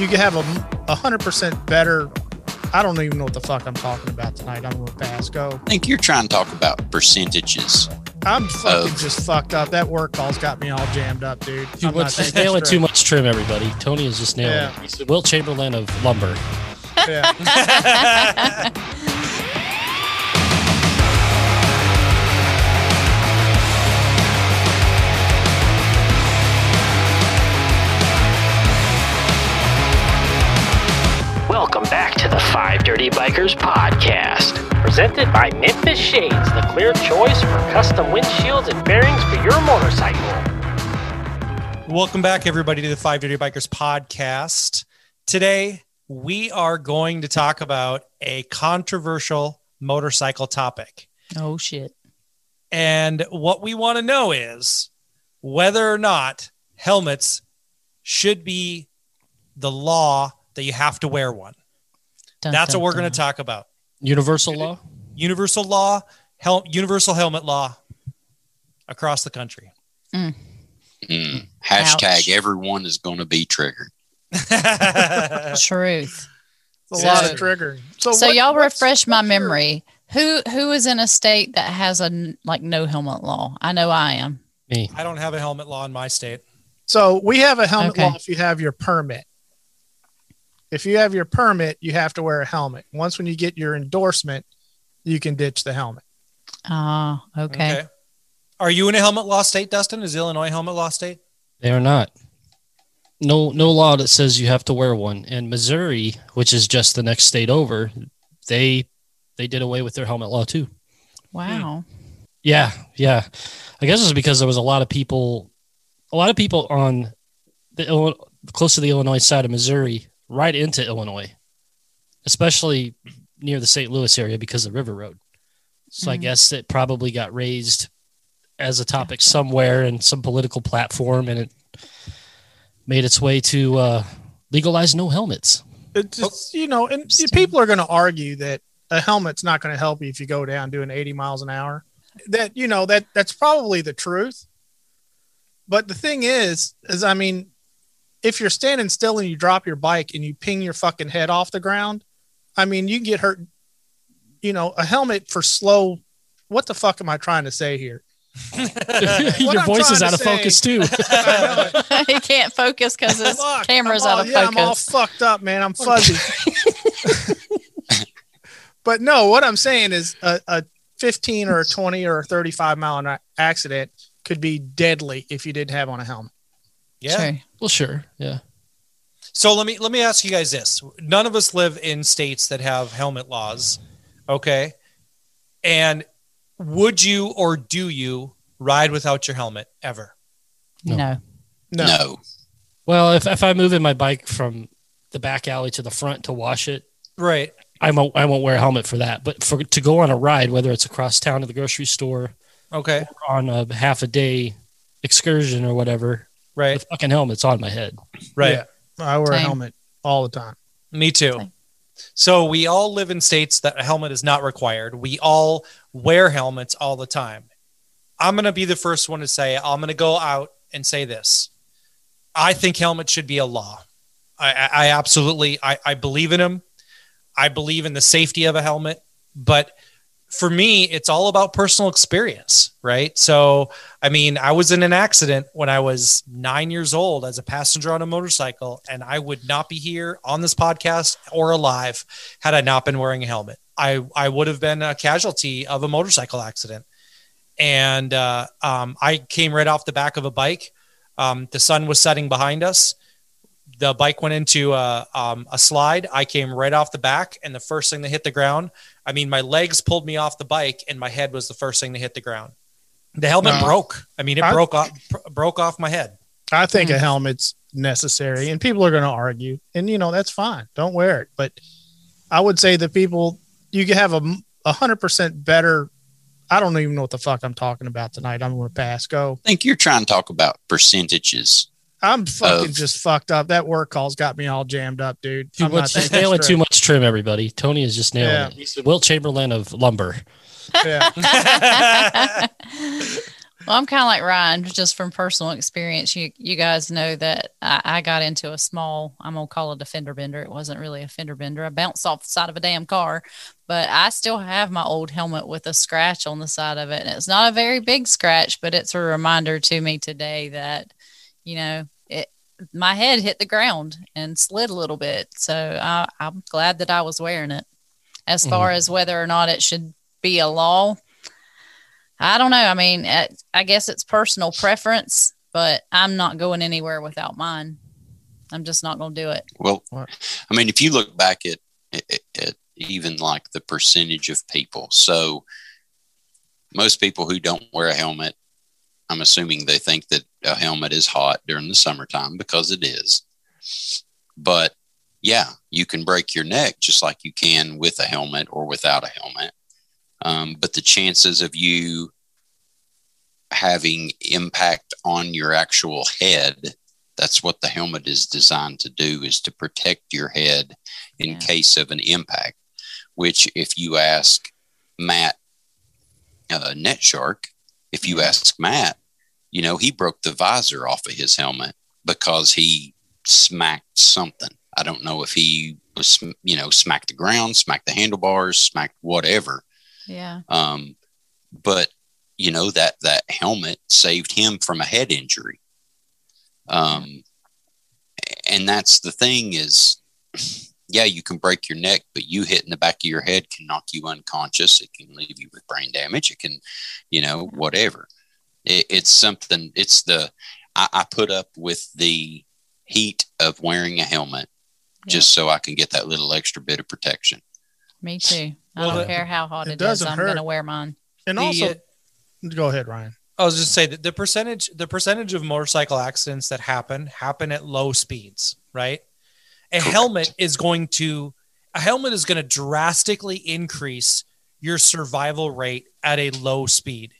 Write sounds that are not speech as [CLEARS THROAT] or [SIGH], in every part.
you can have a hundred percent better. I don't even know what the fuck I'm talking about tonight. I'm gonna pass. Go. I think you're trying to talk about percentages. I'm fucking Of- just fucked up. That work call's got me all jammed up, dude. Too I'm not much, thinking nailing too much trim, everybody. Tony is just nailing Yeah. it. He's the Wilt Chamberlain of lumber. Yeah. [LAUGHS] [LAUGHS] Welcome back to the Five Dirty Bikers podcast, presented by Memphis Shades, the clear choice for custom windshields and fairings for your motorcycle. Welcome back, everybody, to the Five Dirty Bikers podcast. Today, we are going to talk about a controversial motorcycle topic. Oh shit. And what we want to know is whether or not helmets should be the law that you have to wear one. Dun, That's dun, what we're going to talk about. Universal law. Universal law, hel- universal helmet law across the country. Mm. Hashtag Ouch. everyone is going to be triggered. [LAUGHS] Truth. It's a lot of triggering. So, what- y'all refresh my what's your- memory. Who who is in a state that has a like no helmet law? I know I am. Me. I don't have a helmet law in my state. So we have a helmet Okay. law if you have your permit. If you have your permit, you have to wear a helmet. Once when you get your endorsement, you can ditch the helmet. Ah, okay. Are you in a helmet law state, Dustin? Is Illinois helmet law state? They are not. No, no law that says you have to wear one. And Missouri, which is just the next state over, they they did away with their helmet law too. Wow. Yeah, yeah. I guess it's because there was a lot of people, a lot of people on the Illi- close to the Illinois side of Missouri, right into Illinois, especially near the St. Louis area because of River Road. So I Mhm. guess it probably got raised as a topic somewhere in some political platform, and it made its way to uh, legalize no helmets. It's just, you know, and people are going to argue that a helmet's not going to help you if you go down doing 80 miles an hour. That you know that that's probably the truth. But the thing is, is I mean, if you're standing still and you drop your bike and you ping your fucking head off the ground, I mean, you can get hurt. You know, a helmet for slow. What the fuck am I trying to say here? [LAUGHS] Your I'm voice is out to of focus too. [LAUGHS] I it. [LAUGHS] he can't focus because his Fuck, camera's I'm all- out of yeah, I'm all fucked up, man. I'm fuzzy. but no, what I'm saying is a, a 15 or a 20 or a 35 mile an accident could be deadly if you didn't have on a helmet. Yeah. True. well, sure, yeah. So let me let me ask you guys this: None of us live in states that have helmet laws, okay? And would you or do you ride without your helmet ever? No. No. No. No. Well, if if I'm moving my bike from the back alley to the front to wash it, Right. I won't I won't wear a helmet for that. But for to go on a ride, whether it's across town to the grocery store, Okay. or on a half a day excursion or whatever, Right. the fucking helmet's on my head. Right. Yeah. I wear a helmet all the time. Me too. Same. So we all live in states that a helmet is not required. We all wear helmets all the time. I'm going to be the first one to say, I'm going to go out and say this. I think helmets should be a law. I, I, I absolutely, I, I believe in them. I believe in the safety of a helmet, but for me, it's all about personal experience, right? So, I mean, I was in an accident when I was nine years old as a passenger on a motorcycle, and I would not be here on this podcast or alive had I not been wearing a helmet. I, I would have been a casualty of a motorcycle accident. And uh, um, I came right off the back of a bike. Um, the sun was setting behind us. The bike went into a, um, a slide. I came right off the back, and the first thing that hit the ground, I mean, my legs pulled me off the bike, and my head was the first thing to hit the ground. The helmet No. broke. I mean, it I- broke off pr- broke off my head. I think a Mhm. helmet's necessary and people are going to argue and you know, that's fine. Don't wear it. But I would say that people, you can have a a hundred percent better. I don't even know what the fuck I'm talking about tonight. I'm going to pass. Go. I think you're trying to talk about percentages. I'm fucking Of- just fucked up. That work call's got me all jammed up, dude. Too I'm not much, thinking [LAUGHS] nailing straight. too much trim, everybody. Tony is just nailing Yeah. it. He's the Wilt Chamberlain of lumber. Yeah. [LAUGHS] [LAUGHS] Well, I'm kind of like Ryan, just from personal experience. You you guys know that I, I got into a small, I'm gonna call it a fender bender. It wasn't really a fender bender. I bounced off the side of a damn car, but I still have my old helmet with a scratch on the side of it. And it's not a very big scratch, but it's a reminder to me today that, you know, it my head hit the ground and slid a little bit. So I, I'm glad that I was wearing it. As far as whether or not it should be a law, I don't know. I mean, uh, I guess it's personal preference, but I'm not going anywhere without mine. I'm just not going to do it. Well, I mean, if you look back at, at, at even like the percentage of people, so most people who don't wear a helmet, I'm assuming they think that a helmet is hot during the summertime because it is. But yeah, you can break your neck just like you can with a helmet or without a helmet. Um, but the chances of you having impact on your actual head that's what the helmet is designed to do is to protect your head in Yeah. case of an impact which if you ask matt uh, net shark if you ask matt you know he broke the visor off of his helmet because he smacked something i don't know if he was you know smacked the ground smacked the handlebars smacked whatever Yeah. um, but you know that that helmet saved him from a head injury. Um, and that's the thing is, [CLEARS THROAT] yeah, you can break your neck, but you hitting the back of your head can knock you unconscious. It can leave you with brain damage. It can, you know, whatever. It, it's something. It's the I, I put up with the heat of wearing a helmet just so I can get that little extra bit of protection. Me too. I Well, don't the- care how hot it it is. I'm hurt. going to wear mine. And The, also, uh, go ahead, Ryan. I was just say that the percentage the percentage of motorcycle accidents that happen happen at low speeds, right? A Correct. helmet is going to a helmet is going to drastically increase your survival rate at a low speed.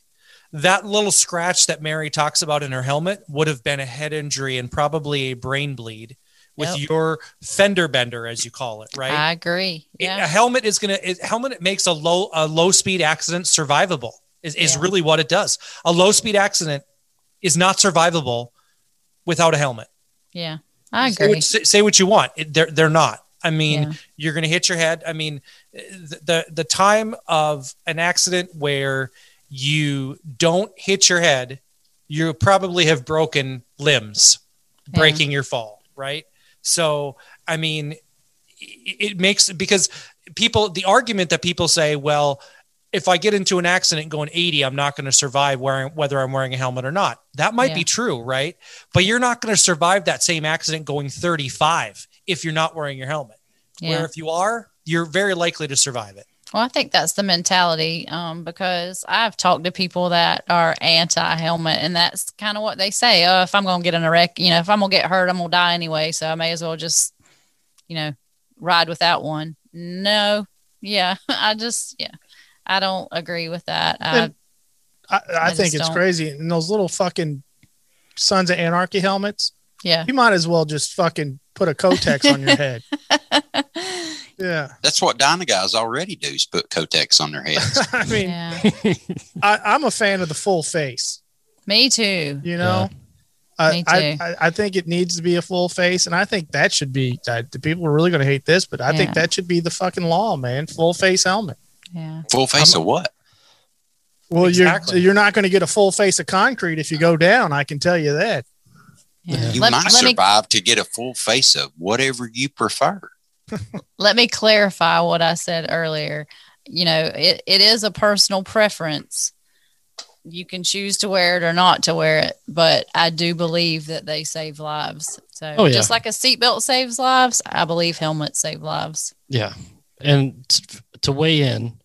That little scratch that Mary talks about in her helmet would have been a head injury and probably a brain bleed with Yep. your fender bender, as you call it, right? I agree. It- Yeah. a helmet is gonna a helmet makes a low a low speed accident survivable is, is Yeah. really what it does a low speed accident is not survivable without a helmet yeah. I say agree. what, say, say what you want it, they're, they're not i mean Yeah. you're gonna hit your head i mean the, the the time of an accident where you don't hit your head you probably have broken limbs Yeah. breaking your fall right? So i mean it it makes because people the argument that people say well if i get into an accident going 80 i'm not going to survive wearing whether i'm wearing a helmet or not. That might be true right? But you're not going to survive that same accident going 35 if you're not wearing your helmet. Where if you are you're very likely to survive it Well, I think that's the mentality um, because I've talked to people that are anti helmet, and that's kind of what they say. Oh, if I'm going to get in a wreck, you know, if I'm going to get hurt, I'm going to die anyway. So I may as well just, you know, ride without one. No. Yeah. [LAUGHS] I just, yeah. I don't agree with that. I, I, I, think it's don't. crazy. And those little fucking Sons of Anarchy helmets, yeah. you might as well just fucking put a Kotex on your [LAUGHS] head. [LAUGHS] Yeah. That's what Dyna guys already do is put Kotex on their heads. [LAUGHS] I mean, yeah. [LAUGHS] I, I'm a fan of the full face, Me too. you know? Me I, too. I, I think it needs to be a full face, and I think that should be. Uh, the people are really going to hate this, but I think that should be the fucking law, man. Full face helmet. Yeah. Full face of what? Well, Exactly. you're you're not going to get a full face of concrete if you go down. I can tell you that. Yeah. You Let, might let me survive to get a full face of whatever you prefer. Let me clarify what I said earlier. You know, it, it is a personal preference. You can choose to wear it or not to wear it, but I do believe that they save lives. So Oh, yeah. just like a seatbelt saves lives, I believe helmets save lives. Yeah. And to weigh in,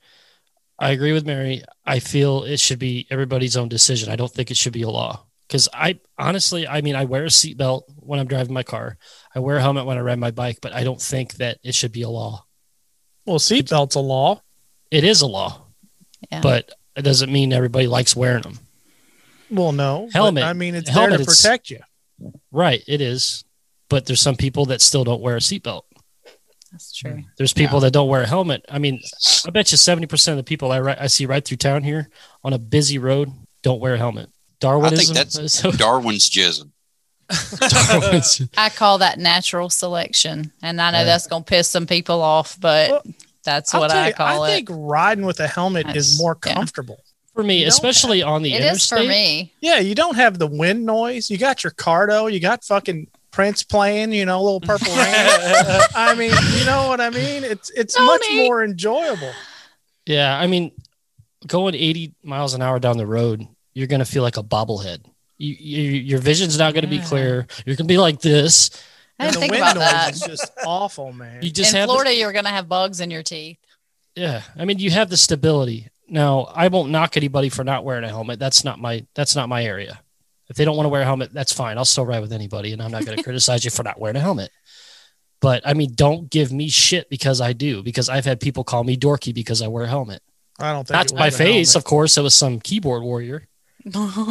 I agree with Mary. I feel it should be everybody's own decision. I don't think it should be a law. Because I honestly, I mean, I wear a seatbelt when I'm driving my car. I wear a helmet when I ride my bike, but I don't think that it should be a law. Well, seatbelt's a law. It is a law, Yeah. but it doesn't mean everybody likes wearing them. Well, no but, Helmet. I mean, it's Helmet, there to it's- protect you. Right, it is. But there's some people that still don't wear a seatbelt. That's true. There's people that don't wear a helmet. I mean, I bet you 70% of the people I, ri- I see right through town here on a busy road don't wear a helmet, Darwinism. that's- Darwin's jism. [LAUGHS] Darwin's- I call that natural selection, and I know Yeah. that's gonna piss some people off, but Well, that's what tell I you, call I it. I think riding with a helmet That's- is more yeah. comfortable. for me, You don't especially on the It is interstate. for me. Yeah, you don't have the wind noise. You got your cardo. You got fucking Prince playing. You know, little purple [LAUGHS] rain. I mean, you know what I mean? It's it's much more enjoyable. Yeah, I mean, going 80 miles an hour down the road, you're gonna feel like a bobblehead. You, you, your vision's not gonna be clear. You're gonna be like this. I And didn't the think wind about noise that. is just awful, man. You just In have Florida, you're gonna have bugs in your teeth. Yeah, I mean, you have the stability. Now, I won't knock anybody for not wearing a helmet. That's not my that's not my area. If they don't want to wear a helmet, that's fine. I'll still ride with anybody, and I'm not going [LAUGHS] to criticize you for not wearing a helmet. But I mean, don't give me shit because I do. Because I've had people call me dorky because I wear a helmet. I don't think Not it to my face, helmet. of course. It was some keyboard warrior.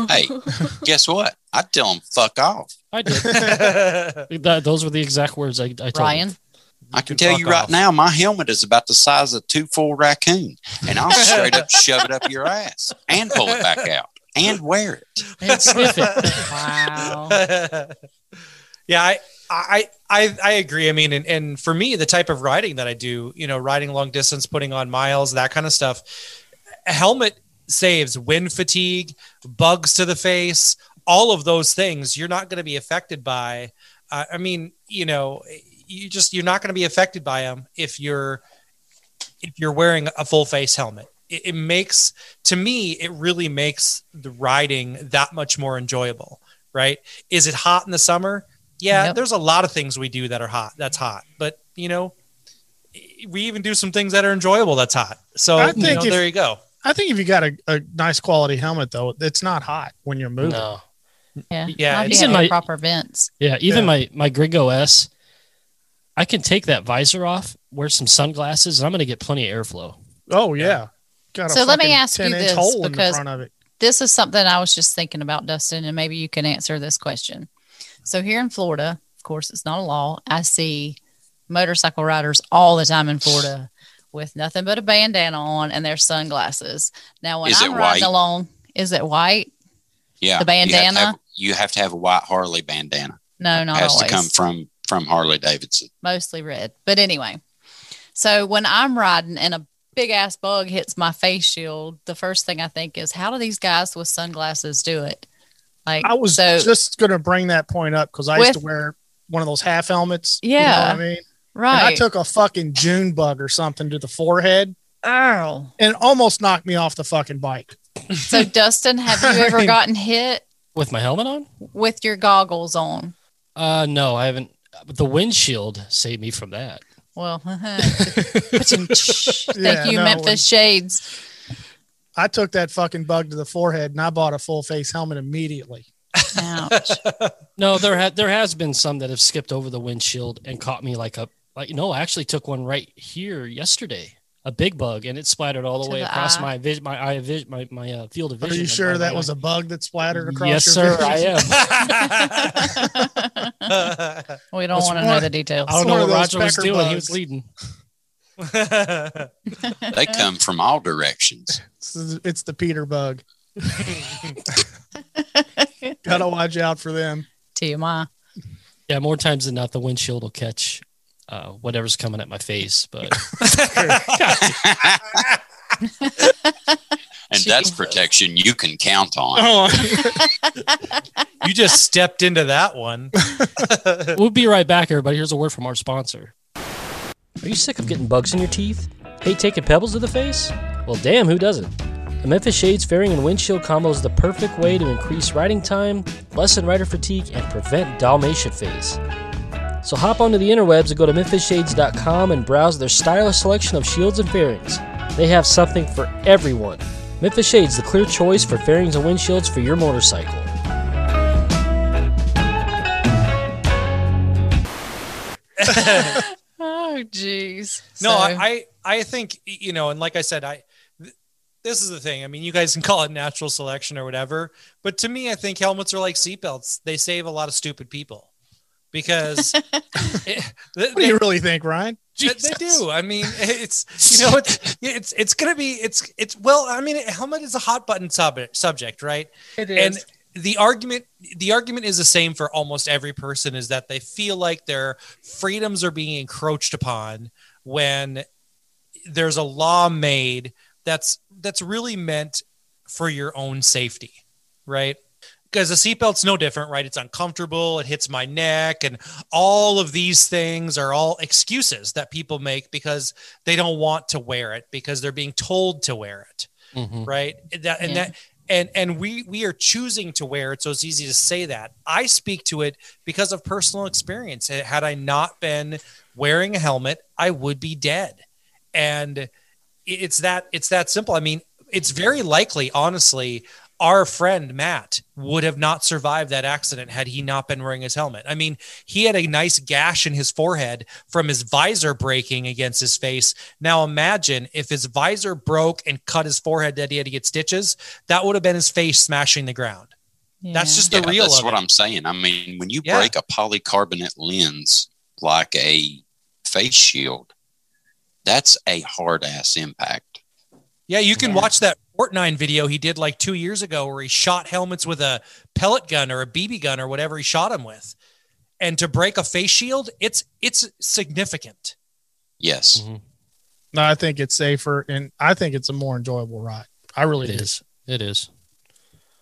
Hey, [LAUGHS] guess what? I tell them fuck off. I did. [LAUGHS] That- those were the exact words I, I told Ryan, them. I can can tell you right off. now, my helmet is about the size of two full raccoon, and I'll [LAUGHS] straight up shove it up your ass and pull it back out and wear it. And sniff it. wow. yeah, I, I I I agree. I mean, and, and for me, the type of riding that I do, you know, riding long distance, putting on miles, that kind of stuff, a helmet saves wind fatigue, bugs to the face, all of those things. You're not going to be affected by. Uh, I mean, you know, you just you're not going to be affected by them if you're if you're wearing a full face helmet. It, it makes to me, it really makes the riding that much more enjoyable. Right? Is it hot in the summer? Yeah, Yep. there's a lot of things we do that are hot. That's hot, but you know, we even do some things that are enjoyable. That's hot. So I you know, if- there you go. I think if you got a, a nice quality helmet though, it's not hot when you're moving. No. Yeah, Yeah, Not if it's you in have my- proper vents. Yeah, even Yeah. my my Gringo S, I can take that visor off, wear some sunglasses, and I'm going to get plenty of airflow. Oh yeah. Got a So let me ask you this, hole in because- front of it. This is something I was just thinking about, Dustin, and maybe you can answer this question. So here in Florida, of course, it's not a law. I see motorcycle riders all the time in Florida with nothing but a bandana on and their sunglasses. Now, when Is I'm riding white? along, is it white? Yeah, The You have, bandana? have, you have to have a white Harley bandana. No, not it has always. to come from from Harley Davidson. mostly red. But anyway, so when I'm riding and a big ass bug hits my face shield, the first thing I think is, how do these guys with sunglasses do it? Like, I was so just gonna bring that point up because I used to wear one of those half helmets. you know Yeah. what I mean? And right. I took a fucking June bug or something to the forehead oh, and almost knocked me off the fucking bike. so Dustin, have you I [LAUGHS] ever mean- gotten hit With my helmet on? with your goggles on? Uh, no, I haven't. But the windshield saved me from that. Well, [LAUGHS] [LAUGHS] thank Yeah, you, no, Memphis Shades. I took that fucking bug to the forehead and I bought a full face helmet immediately. Ouch. No, there ha- there has been some that have skipped over the windshield and caught me like a like. No, I actually took one right here yesterday, a big bug, and it splattered all the To way the across eye. my vis- my eye vis- my my uh, field of vision. Are you sure that was eye. a bug that splattered across Yes, your sir. vision? I am. [LAUGHS] we don't want to know the details. I don't know what Roger was pecker doing. He was bugs. leading. They come from all directions. It's, it's the Peter bug. [LAUGHS] Gotta watch out for them. TMI. Yeah, more times than not, the windshield will catch uh, whatever's coming at my face. But [LAUGHS] And that's protection you can count on. Oh, [LAUGHS] you just stepped into that one. [LAUGHS] we'll be right back, everybody. Here's a word from our sponsor. Are you sick of getting bugs in your teeth? Hate taking pebbles to the face? Well, damn, who doesn't? The Memphis Shades fairing and windshield combo is the perfect way to increase riding time, lessen rider fatigue, and prevent Dalmatian phase. So hop onto the interwebs and go to memphisshades.com and browse their stylish selection of shields and fairings. They have something for everyone. Memphis Shades, the clear choice for fairings and windshields for your motorcycle. [LAUGHS] Oh, jeez. No, So- I, I I think you know, and like I said, I th- this is the thing. I mean, you guys can call it natural selection or whatever, but to me, I think helmets are like seatbelts. They save a lot of stupid people because [LAUGHS] it, they, what do you really think, Ryan? they- they do. I mean, it's you know, it's it's it's gonna be it's it's well. I mean, helmet is a hot button sub- subject, right? It and the argument the argument is the same for almost every person is that they feel like their freedoms are being encroached upon when there's a law made that's that's really meant for your own safety right because the seatbelt's no different right? It's uncomfortable it hits my neck and all of these things are all excuses that people make because they don't want to wear it because they're being told to wear it Mhm. right? That, and Yeah. that and and we we are choosing to wear it so it's easy to say that. I speak to it because of personal experience. Had i not been wearing a helmet i would be dead. And it's that it's that simple. I mean it's very likely honestly our friend matt would have not survived that accident had he not been wearing his helmet i mean he had a nice gash in his forehead from his visor breaking against his face now imagine if his visor broke and cut his forehead that he had to get stitches that would have been his face smashing the ground That's just the yeah, real that's of what it. I'm saying. I mean, when you Yeah. break a polycarbonate lens like a face shield, that's a hard ass impact. Yeah, you can Yeah. watch that FortNine video he did like two years ago where he shot helmets with a pellet gun or a BB gun or whatever he shot him with. And to break a face shield, it's it's significant. Yes. Mhm. No, I think it's safer, and I think it's a more enjoyable ride. I really It do. is. It is.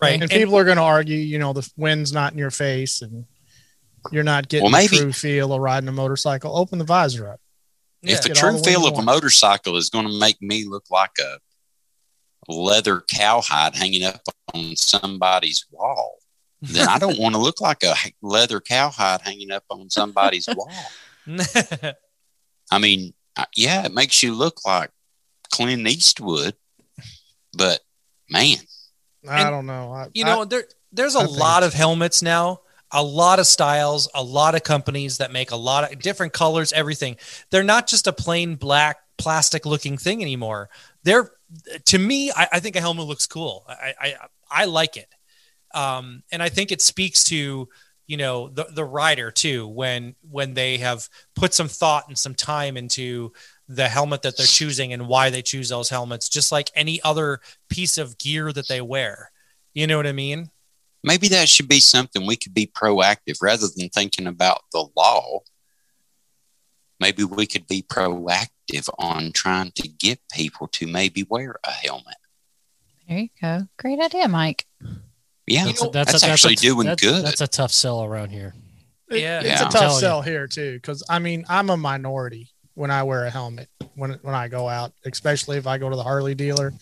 Right. And, And- people are going to argue, you know, the wind's not in your face, and you're not getting Well, maybe- the true feel of riding a motorcycle. Open the visor up. Yeah. if the true the feel of a motorcycle is going to make me look like a leather cowhide hanging up on somebody's wall, then I don't [LAUGHS] want to look like a leather cowhide hanging up on somebody's [LAUGHS] wall. I mean, uh, yeah, it makes you look like Clint Eastwood, but man, I And, don't know. I, you I- know, there there's a I think lot of helmets now, a lot of styles, a lot of companies that make a lot of different colors, everything. They're not just a plain black plastic looking thing anymore. They're to me, I, I think a helmet looks cool. I I, I like it. Um, and I think it speaks to you know the the rider too when when they have put some thought and some time into the helmet that they're choosing and why they choose those helmets just like any other piece of gear that they wear you know what i mean maybe that should be something we could be proactive rather than thinking about the law. Maybe we could be proactive on trying to get people to maybe wear a helmet. There you go. Great idea, Mike. Yeah, You know, that's, actually doing that's- good. That's a tough sell around here. it- Yeah. it's Yeah. a I'm tough telling sell here too, because I mean, I'm a minority when I wear a helmet when when I go out, especially if I go to the Harley dealer.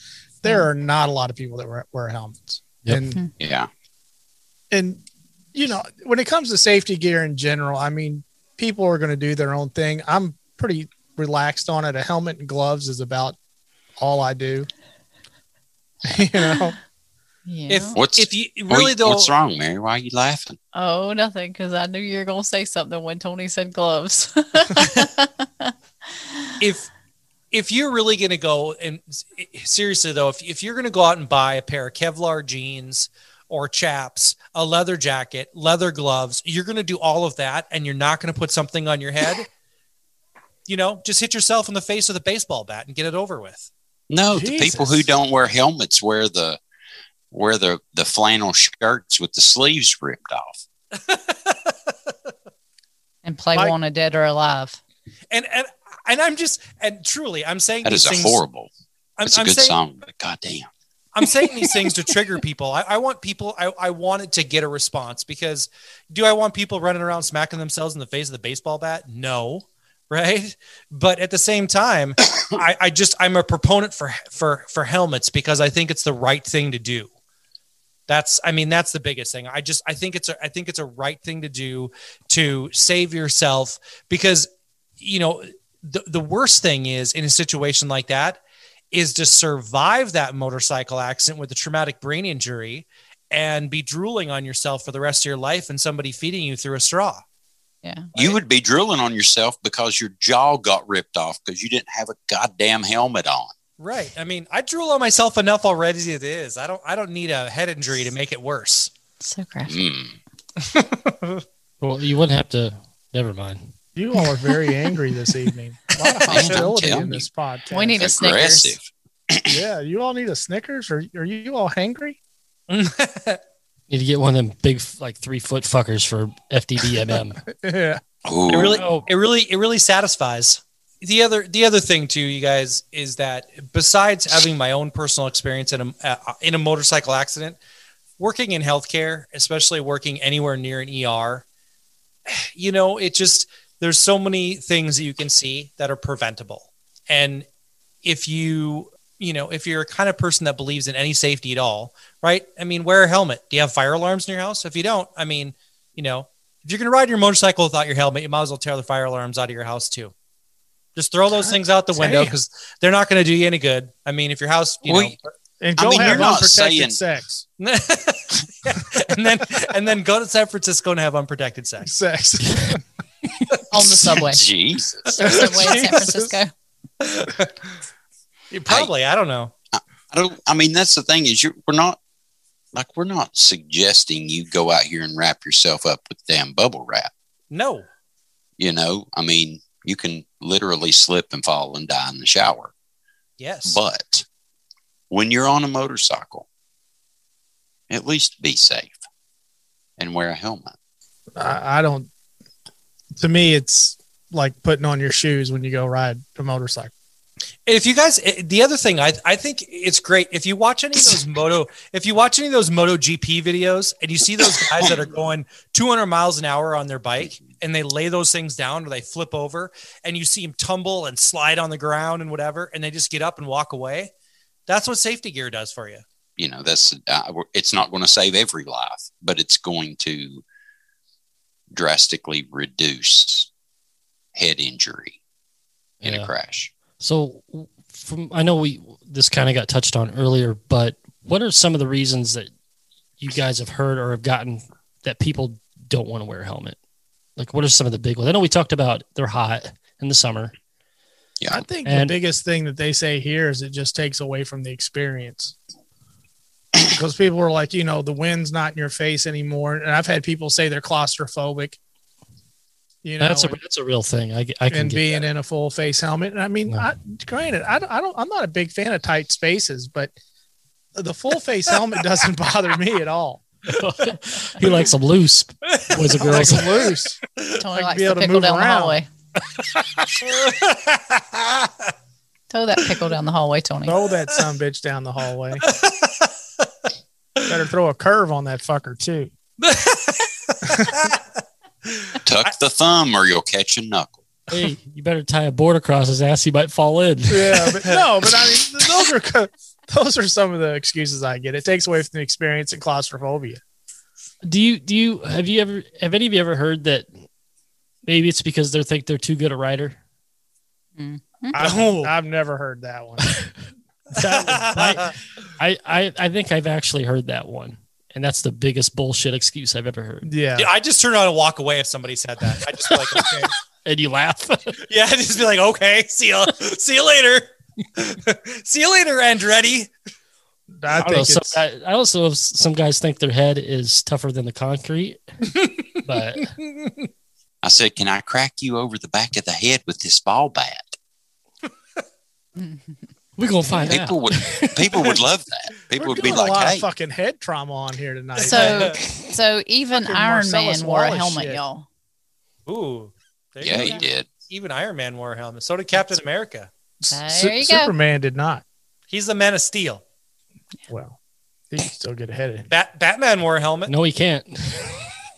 There are not a lot of people that wear, wear helmets, Yep. and yeah, and you know when it comes to safety gear in general i mean people are going to do their own thing i'm pretty relaxed on it a helmet and gloves is about all i do [LAUGHS] you know Yeah. if What's- if you What- really though what's wrong, Mary? Why are you laughing? oh, nothing, because I knew you were going to say something when Tony said gloves. [LAUGHS] if if you're really going to go and seriously though if, if you're going to go out and buy a pair of kevlar jeans or chaps a leather jacket leather gloves you're going to do all of that and you're not going to put something on your head you know just hit yourself in the face with a baseball bat and get it over with No, the people who don't wear helmets wear the wear the the flannel shirts with the sleeves ripped off. [LAUGHS] and play Mike- Wanted Dead or Alive. and and and i'm just and truly i'm saying That these is a horrible. I'm, It's a I'm good saying, song, but goddamn. I'm saying these things to trigger people. I, I want people, I, I want it to get a response because do I want people running around smacking themselves in the face with a baseball bat? No. Right. But at the same time, [COUGHS] I, I just, I'm a proponent for, for, for helmets because I think it's the right thing to do. That's, I mean, that's the biggest thing. I just, I think it's a, I think it's a right thing to do to save yourself because, you know, the, the worst thing is in a situation like that is to survive that motorcycle accident with a traumatic brain injury and be drooling on yourself for the rest of your life and somebody feeding you through a straw. Yeah. You would be drooling on yourself because your jaw got ripped off because you didn't have a goddamn helmet on. Right. I mean, I drool on myself enough already as it is. I don't I don't need a head injury to make it worse. So graphic. Mm. [LAUGHS] Well, you wouldn't have to. Never mind. you all are very angry this evening a lot of [LAUGHS] hostility in this podcast We need a Snickers. Yeah you all need a snickers or are you all hangry [LAUGHS] Need to get one of them big, like three foot fuckers for FDDMM. [LAUGHS] yeah. Ooh, It really, Oh. it really, it really satisfies. The other, the other thing too, you guys, is that besides having my own personal experience in a uh, in a motorcycle accident, working in healthcare, especially working anywhere near an ER, [SIGHS] you know, it just there's so many things that you can see that are preventable, and if you you know if you're a kind of person that believes in any safety at all right i mean wear a helmet do you have fire alarms in your house if you don't i mean you know if you're going to ride your motorcycle without your helmet you might as well tear the fire alarms out of your house too just throw those things out the window because they're not going to do you any good i mean if your house you Well, know And I go mean, have you're not unprotected saying- sex. [LAUGHS] and then and then go to san francisco and have unprotected sex Sex. [LAUGHS] on the subway. Jesus. subway in San [LAUGHS] Francisco. You probably i don't know I don't. I mean, that's the thing is, you we're not like we're not suggesting you go out here and wrap yourself up with damn bubble wrap. no You know, I mean, you can literally slip and fall and die in the shower. yes But when you're on a motorcycle, at least be safe and wear a helmet. I, I don't. To me, it's like putting on your shoes when you go ride a motorcycle. If you guys eh, the other thing I, I think it's great if you watch any of those [LAUGHS] moto if you watch any of those moto gp videos and you see those guys that are going 200 miles an hour on their bike and they lay those things down or they flip over and you see them tumble and slide on the ground and whatever and they just get up and walk away that's what safety gear does for you You know, that's uh, it's not going to save every life, but it's going to drastically reduce head injury in Yeah. a crash. So, from I know we this kind of got touched on earlier, but what are some of the reasons that you guys have heard or have gotten that people don't want to wear a helmet? Like, what are some of the big ones? I know we talked about they're hot in the summer. Yeah. I think And- the biggest thing that they say here is it just takes away from the experience. because people are like, you know, the wind's not in your face anymore. And I've had people say they're claustrophobic. You know, that's a and, that's a real thing. I, I can and being that. in a full face helmet. And I mean, No. I, granted, I don't, I don't, I'm not a big fan of tight spaces, but the full face helmet doesn't [LAUGHS] bother me at all. [LAUGHS] he likes them loose, boys and I like girls. loose. Tony Like likes be to able to pickle move down the around. hallway. [LAUGHS] Throw that pickle down the hallway, Tony. Throw that son bitch down the hallway. Better throw a curve on that fucker too. Tuck the thumb or you'll catch a knuckle. hey, you better tie a board across his ass. He might fall in. Yeah, but [LAUGHS] no, but I mean, those are those are some of the excuses I get. It takes away from the experience and claustrophobia. Do you do you have you ever have any of you ever heard that maybe it's because they think they're too good a rider? Mm-hmm. I've, Oh. I've never heard that one. [LAUGHS] That- I, I I think I've actually heard that one, and that's the biggest bullshit excuse I've ever heard. Yeah, Yeah, I just turn around and walk away if somebody said that. I just be like, okay. [LAUGHS] And you laugh. [LAUGHS] Yeah, I just be like, okay, see you, see you later. [LAUGHS] see you later, Andretti. I I, don't know, think some guy, I also have some guys think their head is tougher than the concrete, but I said, Can I crack you over the back of the head with this ball bat? We're gonna find out. People would people would love that. [LAUGHS] People we're would be doing a lot like, of Hey, fucking head trauma on here tonight. So, [LAUGHS] so even Iron Marcellus Man wore a helmet, shit. y'all. Ooh, there yeah, go. he did. Even Iron Man wore a helmet. So did Captain America. There Su- you go. Superman did not. He's the Man of Steel. Well, he can still get ahead of him. Bat- Batman wore a helmet. no, he can't.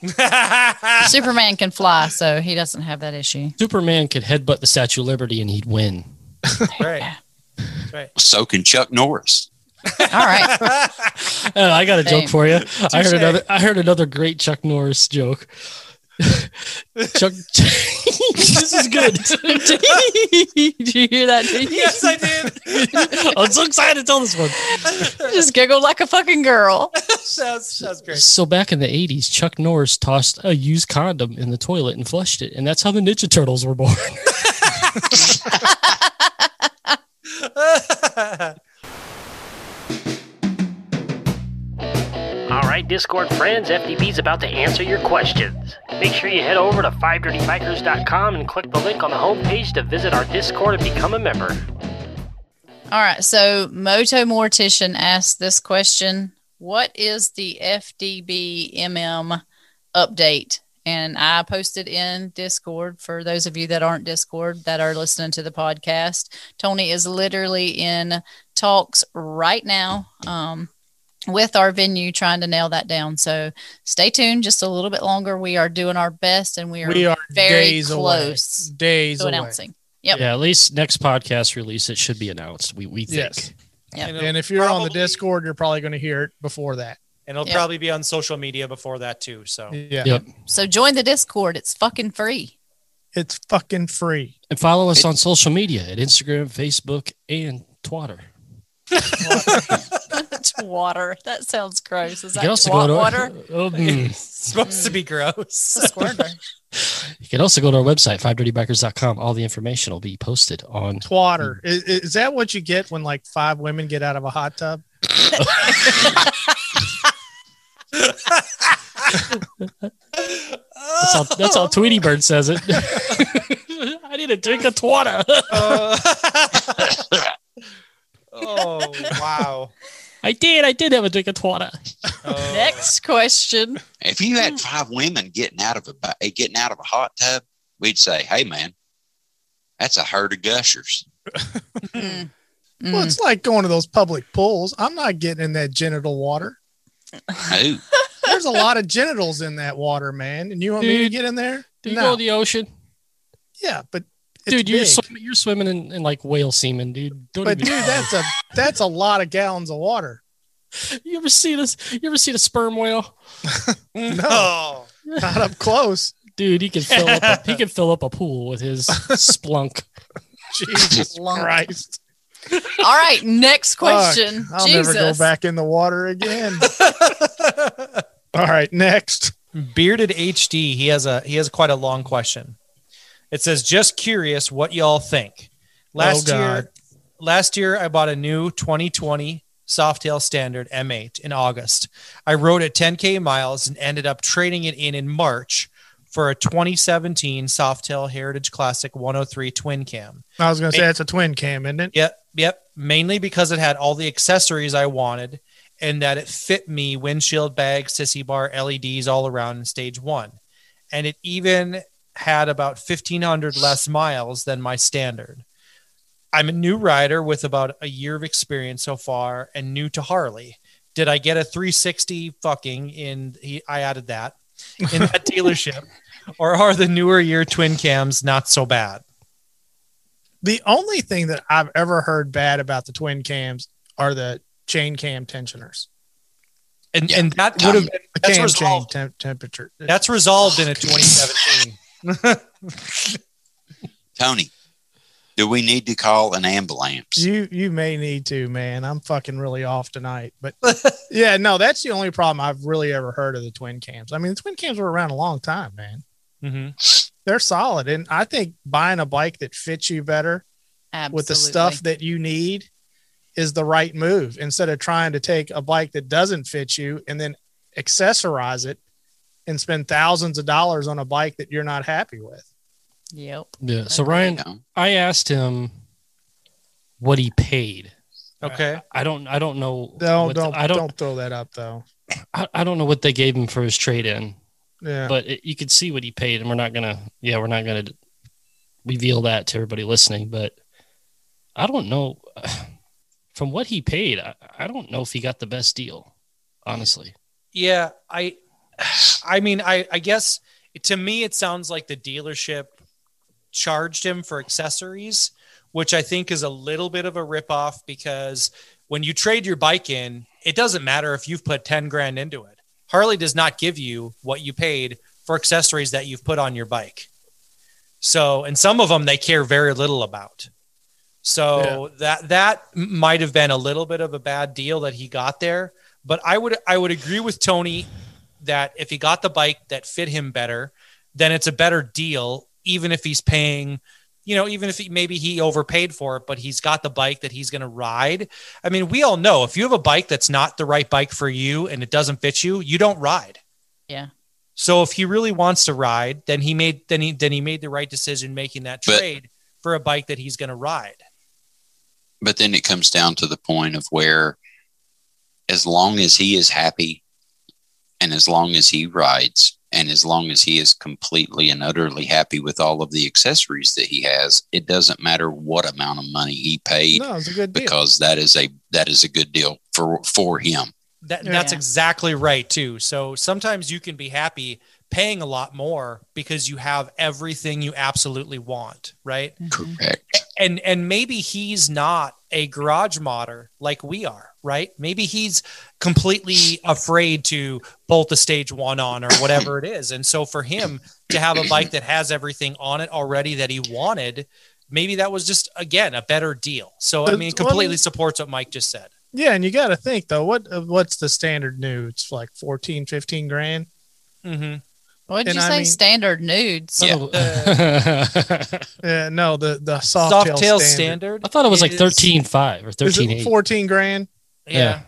[LAUGHS] Superman can fly, so he doesn't have that issue. Superman could headbutt the Statue of Liberty and he'd win. right. That's right. So can Chuck Norris. All right. [LAUGHS] Uh, I got a Same. joke for you. I heard another. I heard another great Chuck Norris joke. [LAUGHS] Chuck, [LAUGHS] this is good. did you hear that? Did you? yes, I did. I'm so excited to tell this one. just giggled like a fucking girl. sounds, sounds great. So back in the '80s, Chuck Norris tossed a used condom in the toilet and flushed it, and that's how the Ninja Turtles were born. [LAUGHS] All right, Discord friends, FDB's about to answer your questions. Make sure you head over to 5dirtybikers.com and click the link on the homepage to visit our Discord and become a member. All right. So Moto Mortician asked this question: what is the FDB MM update? And I posted in Discord for those of you that aren't Discord that are listening to the podcast. Tony is literally in talks right now um, with our venue trying to nail that down. So stay tuned just a little bit longer. We are doing our best and we are, we are very days close away. Days to away. announcing. Yep. Yeah, at least next podcast release it should be announced. We we think. Yes. Yep. And And if you're on the Discord, you're probably going to hear it before that. And it'll Yeah. probably be on social media before that too. So Yeah. Yep. So join the Discord. It's fucking free. It's fucking free. And follow us on social media at Instagram, Facebook, and Twitter. it's [LAUGHS] water. That sounds gross. Is You that can also go to water? Oh, mm. [LAUGHS] it's supposed to be gross. It's a squirter. You can also go to our website, 5dirtybikers.com. All the information will be posted on. Twatter. Is, is that what you get when like five women get out of a hot tub? That's how, that's how Tweety Bird says it. [LAUGHS] I need a drink of twatter. Uh, [LAUGHS] oh wow. I did. I did have a drink of twatter. Oh. Next question. If you had five women getting out of a eh, getting out of a hot tub, we'd say, "Hey, man, that's a herd of gushers." Mm. Well, it's like going to those public pools. I'm not getting in that genital water. Who? [LAUGHS] There's a lot of genitals in that water, man. And you want me to get in there? Do you No. go to the ocean? Yeah, but it's dude, you're, big. swimming, you're swimming in, in like whale semen, dude. Don't but even dude, that's a that's a lot of gallons of water. [LAUGHS] You ever see this? You ever see a sperm whale? [LAUGHS] No. Not up close. Dude, he can fill up a, he can fill up a pool with his splunk. Jesus Christ. [LAUGHS] All right. Next question. I'll Jesus. never go back in the water again. [LAUGHS] All right, next. Bearded HD, he has a he has quite a long question. It says, "Just curious what y'all think." Oh, last Oh, year, last year I bought a new 2020 Softail Standard M8 in August. I rode it 10k miles and ended up trading it in in March for a 2017 Softail Heritage Classic 103 twin cam. I was gonna say it's a twin cam, isn't it? Yep, yep. Mainly because it had all the accessories I wanted and that it fit me windshield bag, sissy bar, LEDs all around in stage one. And it even had about 1,500 less miles than my standard. I'm a new rider with about a year of experience so far and new to Harley. Did I get a 360 fucking in? He, I added that in that [LAUGHS] dealership, or are the newer year twin cams not so bad? The only thing that I've ever heard bad about the twin cams are the chain cam tensioners. And Yeah. and that would have been The That's cam resolved. chain temp- temperature. That's resolved in a 2017. [LAUGHS] Tony, do we need to call an ambulance? You you may need to, man. I'm fucking really off tonight. But [LAUGHS] yeah, no, that's the only problem I've really ever heard of the twin cams. I mean, the twin cams were around a long time, man. hmm They're solid. And I think buying a bike that fits you better Absolutely. with the stuff that you need is the right move instead of trying to take a bike that doesn't fit you and then accessorize it and spend thousands of dollars on a bike that you're not happy with. Yep. Yeah. So Ryan, I asked him what he paid. Okay. I don't. I don't know. Don't what- don't I don't. don't throw that up though. I, I don't know what they gave him for his trade in, Yeah. but it, you could see what he paid, and we're not gonna. Yeah, we're not gonna reveal that to everybody listening. But I don't know. [SIGHS] From what he paid, I, I don't know if he got the best deal. Honestly, Yeah, I [SIGHS] I mean I I guess to me it sounds like the dealership charged him for accessories, which I think is a little bit of a ripoff because when you trade your bike in, it doesn't matter if you've put 10 grand into it. Harley does not give you what you paid for accessories that you've put on your bike. So, and some of them they care very little about. So that that might have been a little bit of a bad deal that he got there, but I would I would agree with Tony that if he got the bike that fit him better, then it's a better deal even if he's paying you know, even if he, maybe he overpaid for it, but he's got the bike that he's going to ride. I mean, we all know if you have a bike that's not the right bike for you and it doesn't fit you, you don't ride. Yeah. So if he really wants to ride, then he made then he then he made the right decision making that But- trade for a bike that he's going to ride. But then it comes down to the point of where as long as he is happy and as long as he rides and as long as he is completely and utterly happy with all of the accessories that he has it doesn't matter what amount of money he paid No, it's a good deal. because that is a that is a good deal for for him That, Yeah. That's exactly right too. So sometimes you can be happy paying a lot more because you have everything you absolutely want, right? correct And and maybe he's not a garage modder like we are, right? Maybe he's completely afraid to bolt the stage one on or whatever it is. And so for him to have a bike that has everything on it already that he wanted, maybe that was just again a better deal. So I mean, completely supports what Mike just said. yeah, and you got to think though, what what's the standard new? It's like 14, 15 grand. hmm What'd And you I say? mean- Standard nudes. Yeah. Oh. [LAUGHS] Yeah, no, the the soft, Soft tail tail standard. standard. I thought it was like thirteen five or Is thirteen it 14 grand? Yeah. Yeah.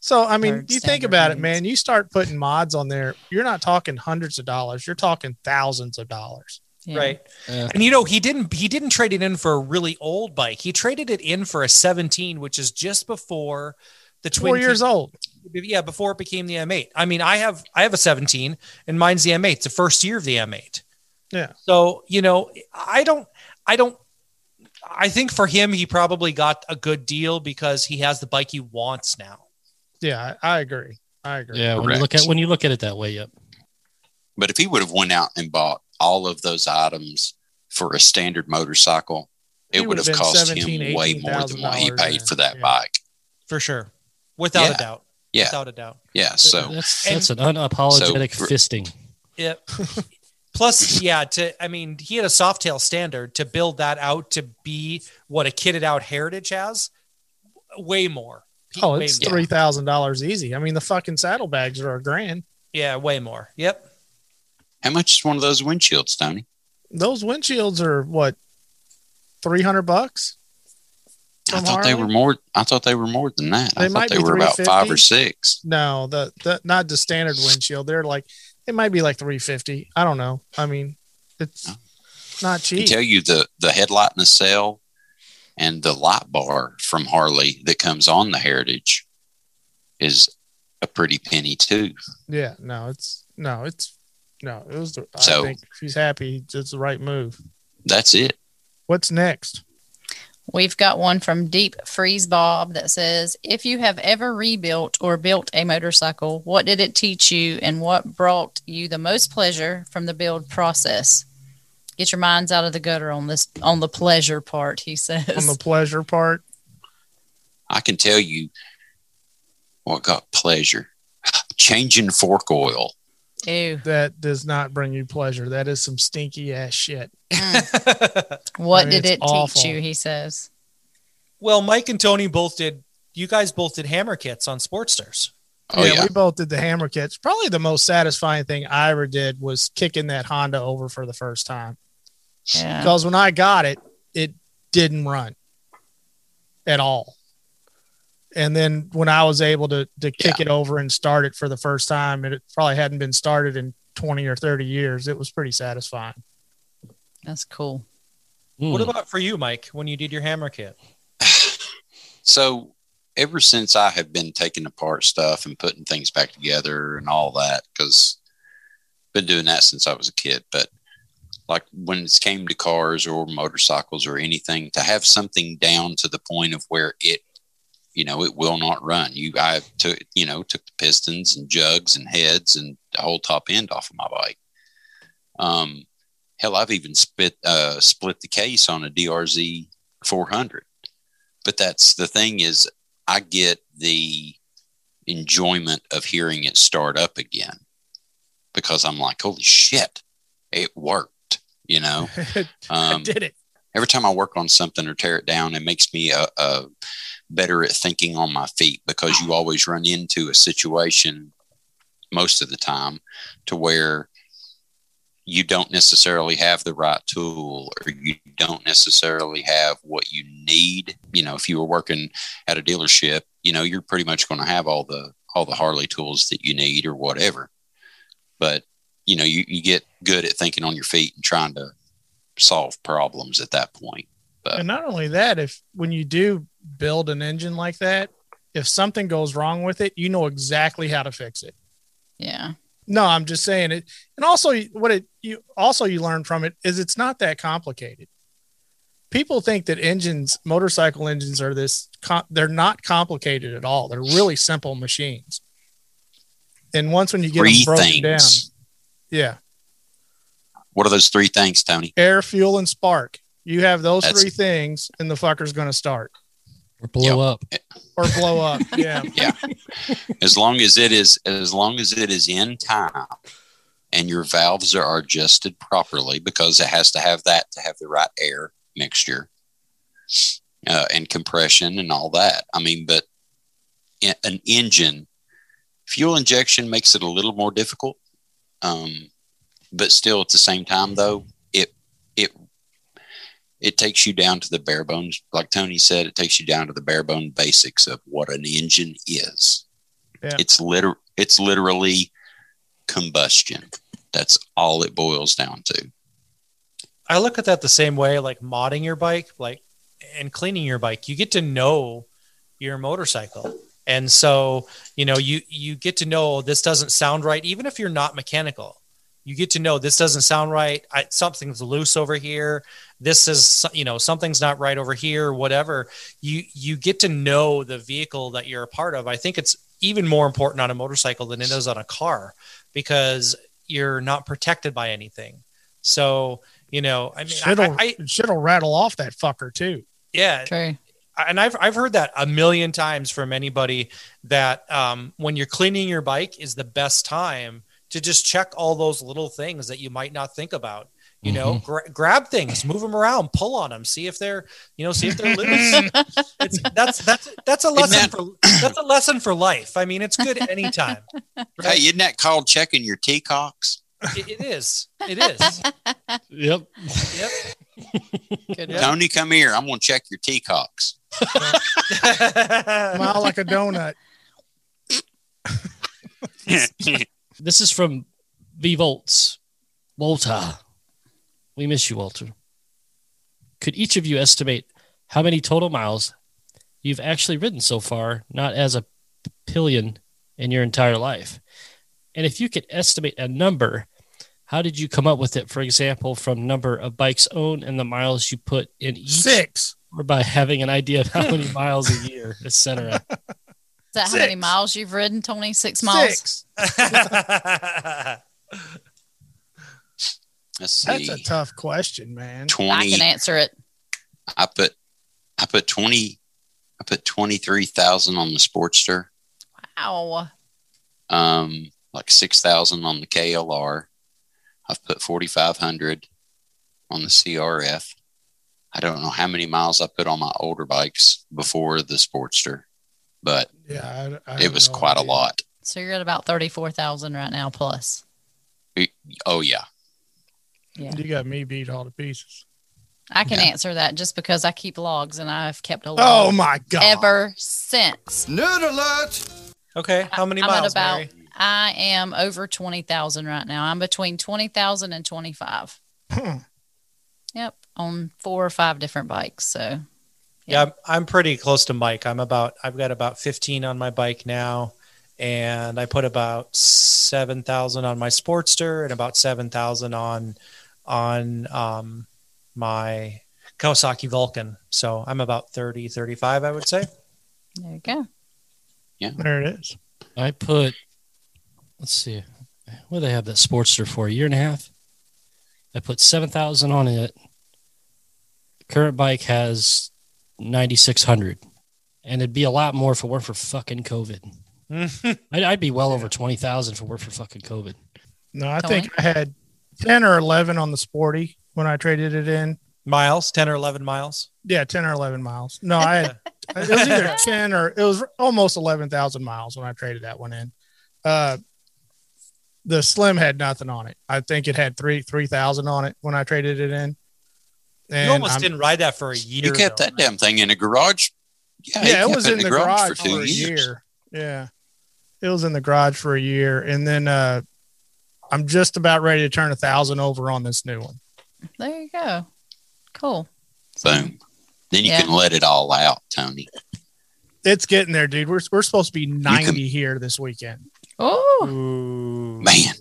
So I mean, Heard you think standard about it, man. You start putting mods on there. You're not talking hundreds of dollars. You're talking thousands of dollars. Yeah. Right. Yeah. And you know, he didn't he didn't trade it in for a really old bike. He traded it in for a 17, which is just before the twin Four years Key- old. Yeah, before it became the M8. I mean, I have I have a 17 and mine's the M8. It's the first year of the M8. Yeah. So, you know, I don't I don't I think for him he probably got a good deal because he has the bike he wants now. Yeah, I, I agree. I agree. Yeah, when you look at when you look at it that way, yep. but if he would have went out and bought all of those items for a standard motorcycle He it would would have have cost 17, him way more than what he $18,000 paid for that yeah. bike For sure. Without a doubt. Yeah. Without a doubt. yeah so that's and- an unapologetic So- fisting. Yep. [LAUGHS] Plus, yeah, to I mean, he had a Softail standard to build that out to be what a kitted out heritage has. Way more. Oh, it's more. three thousand dollars easy. I mean, the fucking saddlebags are a grand. Yeah, way more. Yep. how much is one of those windshields tony Those windshields are what three hundred bucks. I From thought they were more i thought they were more than that i They thought might they be were about five or six No, the, the not the standard windshield. They're like it might be like three fifty. I don't know. I mean, it's Oh. not I cheap. can tell you the the headlight nacelle and the light bar from Harley that comes on the Heritage is a pretty penny too. Yeah, no, it's no, it's no. It was. The, So- I think if he's happy. It's the right move. That's it. What's next? We've got one from Deep Freeze Bob that says, If you have ever rebuilt or built a motorcycle, what did it teach you and what brought you the most pleasure from the build process? Get your minds out of the gutter on this on the pleasure part, he says. On the pleasure part, I can tell you what got pleasure. Changing fork oil. Ew. that does not bring you pleasure. That is some stinky ass shit. Mm. [LAUGHS] What I mean, did it awful. teach you? He says. well, Mike and Tony both did you guys both did hammer kits on Sportsters. Oh yeah. we both did the hammer kits. Probably the most satisfying thing I ever did was kicking that Honda over for the first time. Yeah. Because when I got it, it didn't run at all. And then when I was able to to kick it over and start it for the first time, and it probably hadn't been started in 20 or 30 years, it was pretty satisfying. That's cool. What Hmm. about for you, Mike, when you did your hammer kit? [SIGHS] So ever since I have been taking apart stuff and putting things back together and all that, because been doing that since I was a kid. But like when it came to cars or motorcycles or anything, to have something down to the point of where it, you know, it will not run. You, I took, you know, took the pistons and jugs and heads and the whole top end off of my bike. Um, hell, I've even split uh, split the case on a DRZ 400 but that's the thing is i get the enjoyment of hearing it start up again because i'm like holy shit it worked you know [LAUGHS] I um, did it. every time i work on something or tear it down it makes me uh, uh, better at thinking on my feet because you always run into a situation most of the time to where you don't necessarily have the right tool or you don't necessarily have what you need you know if you were working at a dealership you know you're pretty much going to have all the all the harley tools that you need or whatever but you know you, you get good at thinking on your feet and trying to solve problems at that point. But And not only that, if when you do build an engine like that, if something goes wrong with it, you know exactly how to fix it. Yeah. No, I'm just saying it. And also, what it you also you learn from it is it's not that complicated. People think that engines, motorcycle engines, are this. Com- they're not complicated at all. They're really simple machines. And once when you get Three them broken things. down, yeah, What are those three things, Tony? air, fuel, and spark. You have those That's- three things, and the fucker's going to start Or blow up. or blow up. [LAUGHS] Yeah, Yeah. As long as it is, as long as it is in time, and your valves are adjusted properly, because it has to have that to have the right air mixture uh, and compression and all that. I mean, but in, an engine, fuel injection makes it a little more difficult. Um, but still, at the same time, though, it it it takes you down to the bare bones. Like Tony said, it takes you down to the bare bone basics of what an engine is. Yeah. It's liter- It's literally combustion. That's all it boils down to. I look at that the same way, like modding your bike, like and cleaning your bike. You get to know your motorcycle, and so you know you you get to know oh, this doesn't sound right, even if you're not mechanical. You get to know this doesn't sound right. I, something's loose over here. This is you know something's not right over here. Whatever you you get to know the vehicle that you're a part of. I think it's even more important on a motorcycle than it is on a car because you're not protected by anything. So you know, I mean, I, shit'll I, shit'll rattle off that fucker too. yeah, True. and I've I've heard that a million times from anybody that um, when you're cleaning your bike is the best time to just check all those little things that you might not think about. You know, Mhm. gra- grab things, move them around, pull on them, see if they're you know see if they're loose. [LAUGHS] it's, that's that's that's a lesson that- for that's a lesson for life. I mean, it's good anytime. [LAUGHS] Hey, isn't that called checking your teacocks? It, it is. It is. Yep. Yep. Tony, come here. I'm going to check your teacocks. [LAUGHS] Smile like a donut. This is from V Volts. Walter. We miss you, Walter. Could each of you estimate how many total miles you've actually ridden so far, not as a pillion in your entire life? And if you could estimate a number, how did you come up with it? For example, from number of bikes owned and the miles you put in each, Six. or by having an idea of how many miles a year, etc. [LAUGHS] Is that how many miles you've ridden, Tony? Six miles. Six. [LAUGHS] Let's see. That's a tough question, man. I can answer it. I put I put 20 I put 23,000 on the Sportster. Wow. Um like 6,000 on the KLR. I've put 4500 on the CRF. I don't know how many miles I put on my older bikes before the Sportster, but Yeah, I, I it was no quite a lot. So you're at about 34,000 right now plus. Oh yeah. Yeah. You got me beat all to pieces. I can Yeah. answer that just because I keep logs and I've kept a Oh my god! ever since. Nerd alert! okay, how many I'm at miles, about- Mary? I am over 20,000 right now. I'm between 20,000 and 25. Hmm. Yep. On four or five different bikes. So Yeah, I'm, I'm pretty close to Mike. I'm about I've got about 15 on my bike now, and I put about seven thousand on my Sportster and about seven thousand on on um, my Kawasaki Vulcan. So I'm about 30, 35, I would say. there you go. Yeah, there it is. I put, let's see, what do they have that Sportster for? A year and a half? I put 7,000 on it. Current bike has 9,600. And it'd be a lot more if it weren't for fucking COVID. [LAUGHS] I'd, I'd be well over 20,000 if it weren't for fucking COVID. No, I Tony? think I had ten or eleven on the sporty when I traded it in. miles, 10 or 11 miles. Yeah, ten or eleven miles. No, I had [LAUGHS] it was either ten or it was almost eleven thousand miles when I traded that one in. Uh, the slim had nothing on it. I think it had three three thousand on it when I traded it in. You almost I'm- didn't ride that for a year. You kept though. that damn thing in a garage. Yeah, yeah, it kept was in the garage, for, a years. year. Yeah, it was in the garage for a year, and then uh, I'm just about ready to turn a thousand over on this new one. There you go. Cool. Boom. Then you Yeah. can let it all out, Tony. It's getting there, dude. We're we're supposed to be 90 here this weekend. Oh, Man,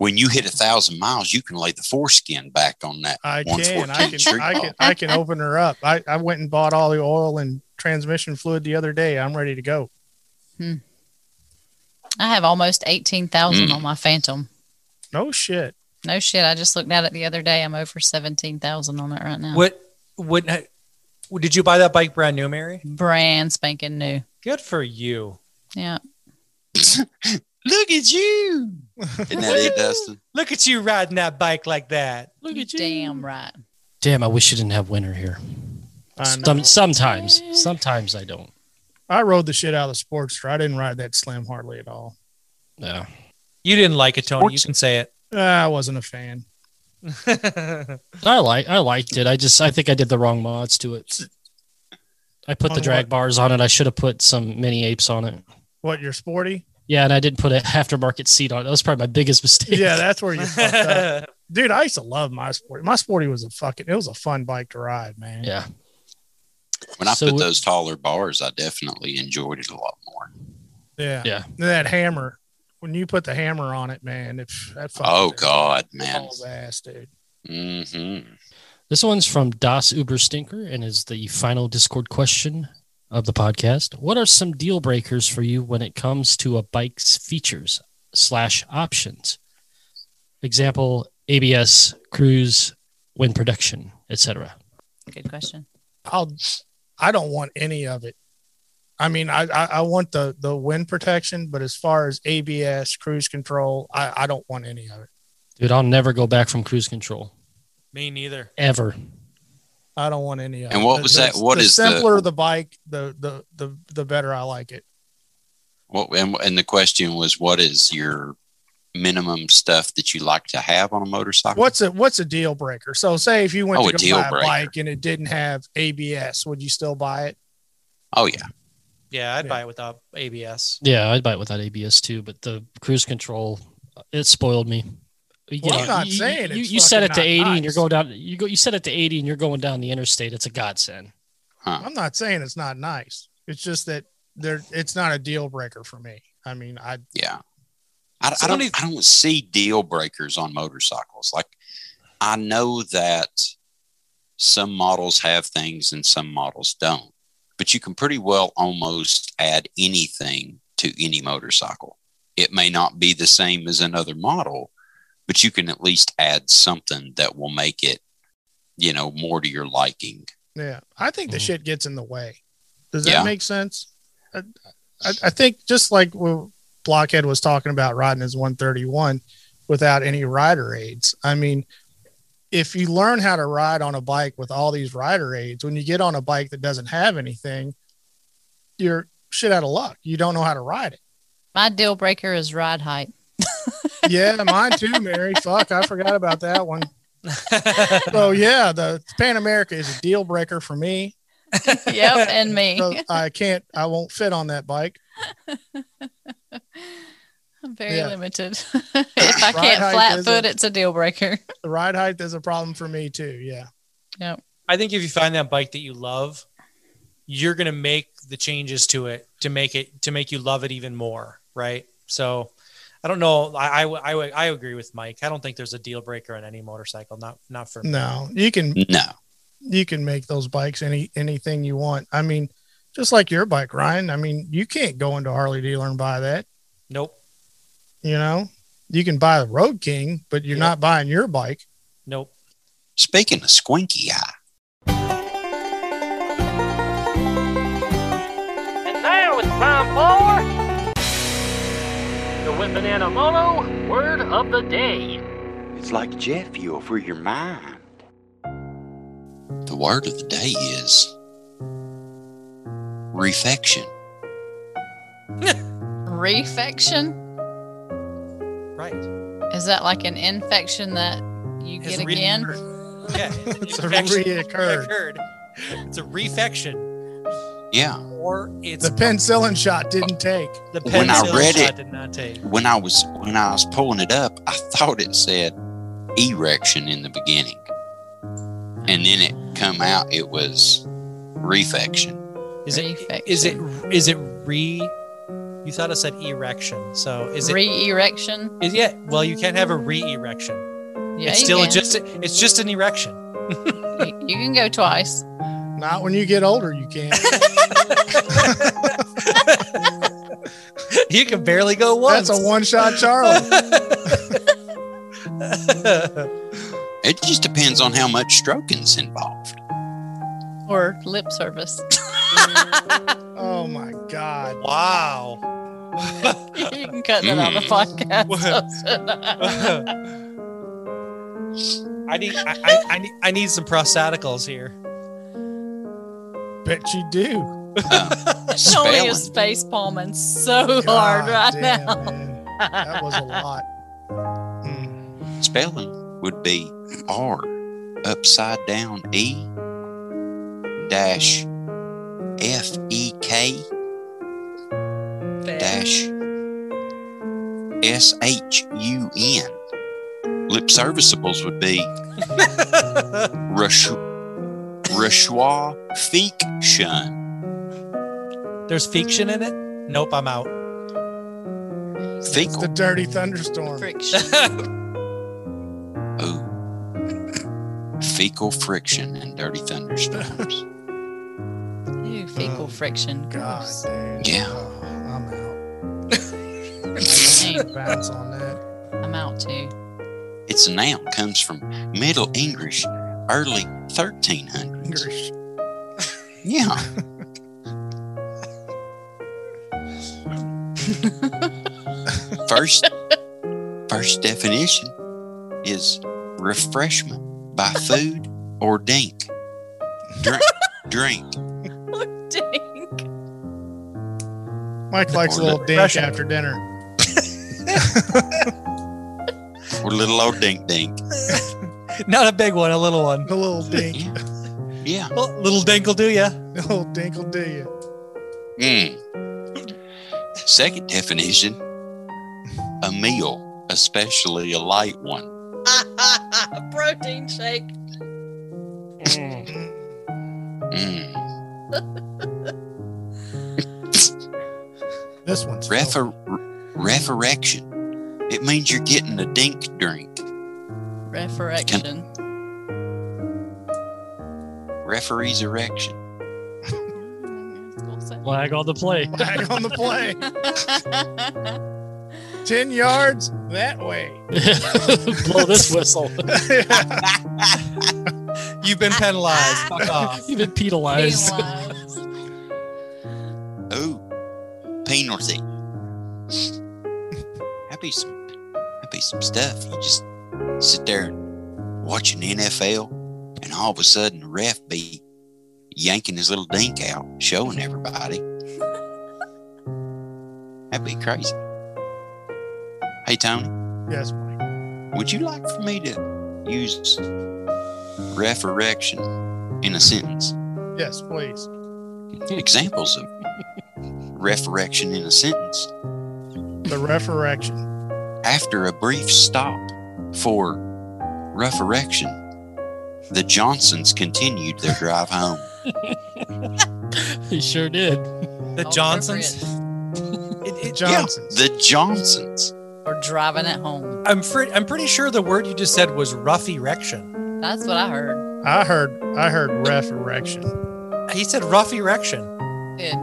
when you hit a thousand miles, you can lay the foreskin back on that. I can. 114 I can. I can. I can open her up. I, I went and bought all the oil and transmission fluid the other day. I'm ready to go. Hmm. I have almost 18,000 Mm. on my Phantom. No shit. No shit. I just looked at it the other day. I'm over 17,000 on it right now. What would did you buy that bike brand new, Mary? Brand spanking new. Good for you. Yeah. [LAUGHS] Look at you. Isn't that it, Dustin? Look at you riding that bike like that. Look at you. Damn right. Damn, I wish you didn't have winter here. I know. Some, sometimes, sometimes I don't. I rode the shit out of the Sportster. I didn't ride that Slim hardly at all. Yeah. You didn't like it, Tony. You can say Ah, I wasn't a fan. [LAUGHS] I like I liked it. I just I think I did the wrong mods to it. I put On the drag what? bars on it. I should have put some mini apes on it. What? You're sporty? Yeah, and I didn't put an aftermarket seat on. That was probably my biggest [LAUGHS] mistake. Yeah, that's where you fucked up. [LAUGHS] Dude, I used to love my sporty. My sporty was a fucking. It was a fun bike to ride, man. Yeah. When I So put those taller bars, I definitely enjoyed it a lot more. Yeah. Yeah. And that hammer. When you put the hammer on it, man, if that fucking Oh thing God, man. ass, dude. hmm This one's from Das Uber Stinker and is the final Discord question of the podcast. What are some deal breakers for you when it comes to a bike's features slash options? Example: ABS, cruise, wind protection, etc. Good question. I'll. I don't want any of it. I mean, I, I I want the the wind protection, but as far as ABS, cruise control, I I don't want any of it. Dude, I'll never go back from cruise control Me neither. ever. I don't want any of it. And what was the- that- what the is simpler the bike, the the the the better I like it. What and, and the question was, what is your minimum stuff that you like to have on a motorcycle? What's a what's a deal breaker? So say if you went Oh, to a go deal buy a bike and it didn't have ABS, would you still buy it? Oh yeah, Yeah, I'd Yeah. buy it without ABS. Yeah, I'd buy it without ABS too, but the cruise control it spoiled me. You Well, I'm not you, saying you, it's you set it to not 80 and you're going down you go you set it to 80 and you're going down the interstate. It's a godsend. huh? I'm not saying it's not nice. It's just that there it's not a deal breaker for me. I mean, I Yeah. I, So I don't. let me- I don't see deal breakers on motorcycles. Like I know that some models have things and some models don't, but you can pretty well almost add anything to any motorcycle. It may not be the same as another model, but you can at least add something that will make it, you know, more to your liking. yeah, I think the Mhm. shit gets in the way. Does Yeah. that make sense? I, I, I think just like what Blockhead was talking about riding his 131 without any rider aids. I mean, if you learn how to ride on a bike with all these rider aids, when you get on a bike that doesn't have anything, you're shit out of luck. You don't know how to ride it. My deal breaker is ride height. Yeah, mine too, Mary. Fuck, I forgot about that one. So yeah, the Pan America is a deal breaker for me. [LAUGHS] yep, and me. So I can't, I won't fit on that bike. I'm [LAUGHS] very yeah. limited. [LAUGHS] if I can't flat foot, a- it's a deal breaker. The ride height is a problem for me too. Yeah. Yep. I think if you find that bike that you love, you're gonna make the changes to it to make it to make you love it even more, right? So, I don't know. I I, I, I agree with Mike. I don't think there's a deal breaker on any motorcycle. Not not for me. No, you can No. you can make those bikes any anything you want. I mean, just like your bike, Ryan. I mean, you can't go into Harley dealer and buy that. Nope. You know, you can buy the Road King, but you're Yep. not buying your bike. Nope. Speaking of squinky eye, And now it's time for the Whip Banana Mono Word of the Day. It's like jet fuel for your mind. the word of the day is refection. [LAUGHS] Refection? Right. Is that like an infection that you Has get re- again? [LAUGHS] Yeah. [LAUGHS] It's a infection reoccurred. reoccurred. It's a refection, Yeah. or it's The penicillin shot didn't take. the When I penicillin read shot it- did not take. When I was when I was pulling it up, I [LAUGHS] thought it said erection in the beginning. And then it come out it was refection. Is it is it is it re? You thought it said erection, so is it? re-erection? Is, yeah. Well, you can't have a re-erection. Yeah, it's you still can. just it's just an erection. [LAUGHS] you, you can go twice. Not when you get older, you can't. [LAUGHS] you can barely go once. That's a one shot Charlie. [LAUGHS] It just depends on how much stroking's involved. Or lip service. [LAUGHS] Oh my God. wow. you can cut that out of the hmm. podcast. I need I, I, I need I need some prostaticals here. Bet you do. Uh, Tony is spelling, face palming so hard right damn, now. man. That was a lot. Mm. spelling would be R upside down E dash F E K dash S H U N. Lip serviceables would be [LAUGHS] Rush Rashwa Fiction. There's fiction in it. Nope, I'm out. It's Fecal. the dirty thunderstorm. Friction. [LAUGHS] Ooh. Fecal friction and dirty thunderstorms. [LAUGHS] Ew, fecal Oh, friction. God, Gross. dude. Yeah. Oh, I'm out. [LAUGHS] Bounce on that. I'm out too. It's a noun, comes from Middle English, early 1300s. Yeah. [LAUGHS] first, first definition is refreshment by food or drink. Drink, drink. dink! Mike likes a little dink pressure. after dinner. Or little old dink dink. [LAUGHS] Not a big one, a little one. A little [LAUGHS] dink. Yeah. Well, little dink will do ya. [LAUGHS] A little dink will do you. Mm. Second definition a meal, especially a light one. [LAUGHS] Protein shake. Mm. This one's Refer- referection. It means you're getting a dink drink. Resurrection. Referee's erection. [LAUGHS] Flag on the play. [LAUGHS] flag on the play. [LAUGHS] Ten yards that way. Blow this whistle. You've been penalized. Fuck off. You've been penalized. Ooh, penalty. That'd be some, that'd be some stuff. You just sit there and watch an NFL, and all of a sudden the ref be yanking his little dink out, showing everybody. That'd be crazy. Hey Tony, yes, Mike. would you like for me to use referection in a sentence? Yes, please. Examples of referection in a sentence. The resurrection. After a brief stop for rough erection, the Johnsons continued their drive home. [LAUGHS] he sure did. The Johnsons. [LAUGHS] It- it- Johnsons. The Johnsons. Or driving it home. I'm pretty. I'm pretty sure the word you just said was rough erection. That's what I heard. I heard. I heard rough erection. He said rough erection. Good.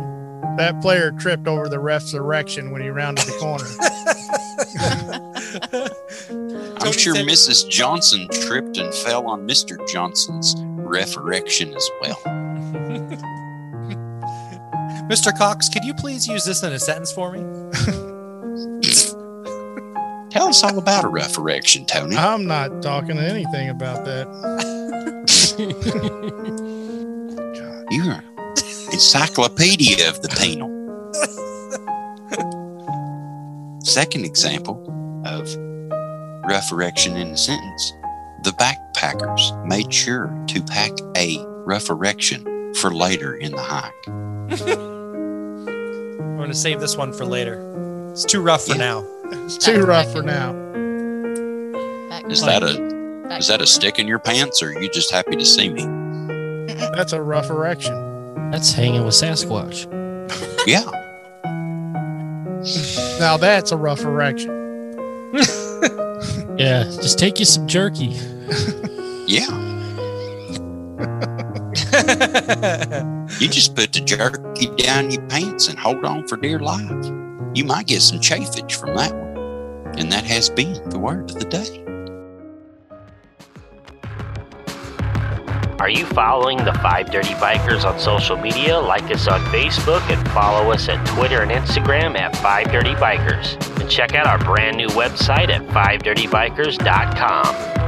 That player tripped over the ref's erection when he rounded the corner. [LAUGHS] I'm Tony sure said- Mrs. Johnson tripped and fell on Mr. Johnson's rough erection as well. [LAUGHS] Mr. Cox, could you please use this in a sentence for me? [LAUGHS] Tell us all about a rough erection, Tony. I'm not talking anything about that. [LAUGHS] You're an encyclopedia of the penal. Second example of rough erection in a sentence. The backpackers made sure to pack a rough erection for later in the hike. I'm going to save this one for later. It's too rough for Yeah. now. It's too rough for now. Is that a is that a stick in your pants or are you just happy to see me? That's a rough erection. That's hanging with Sasquatch. [LAUGHS] Yeah. Now that's a rough erection. [LAUGHS] Yeah, just take you some jerky. Yeah. [LAUGHS] You just put the jerky down your pants and hold on for dear life. You might get some chafage from that one. And that has been the word of the day. Are you following the Five Dirty Bikers on social media? Like us on Facebook and follow us at Twitter and Instagram at Five Dirty Bikers. And check out our brand new website at fivedirtybikers.com.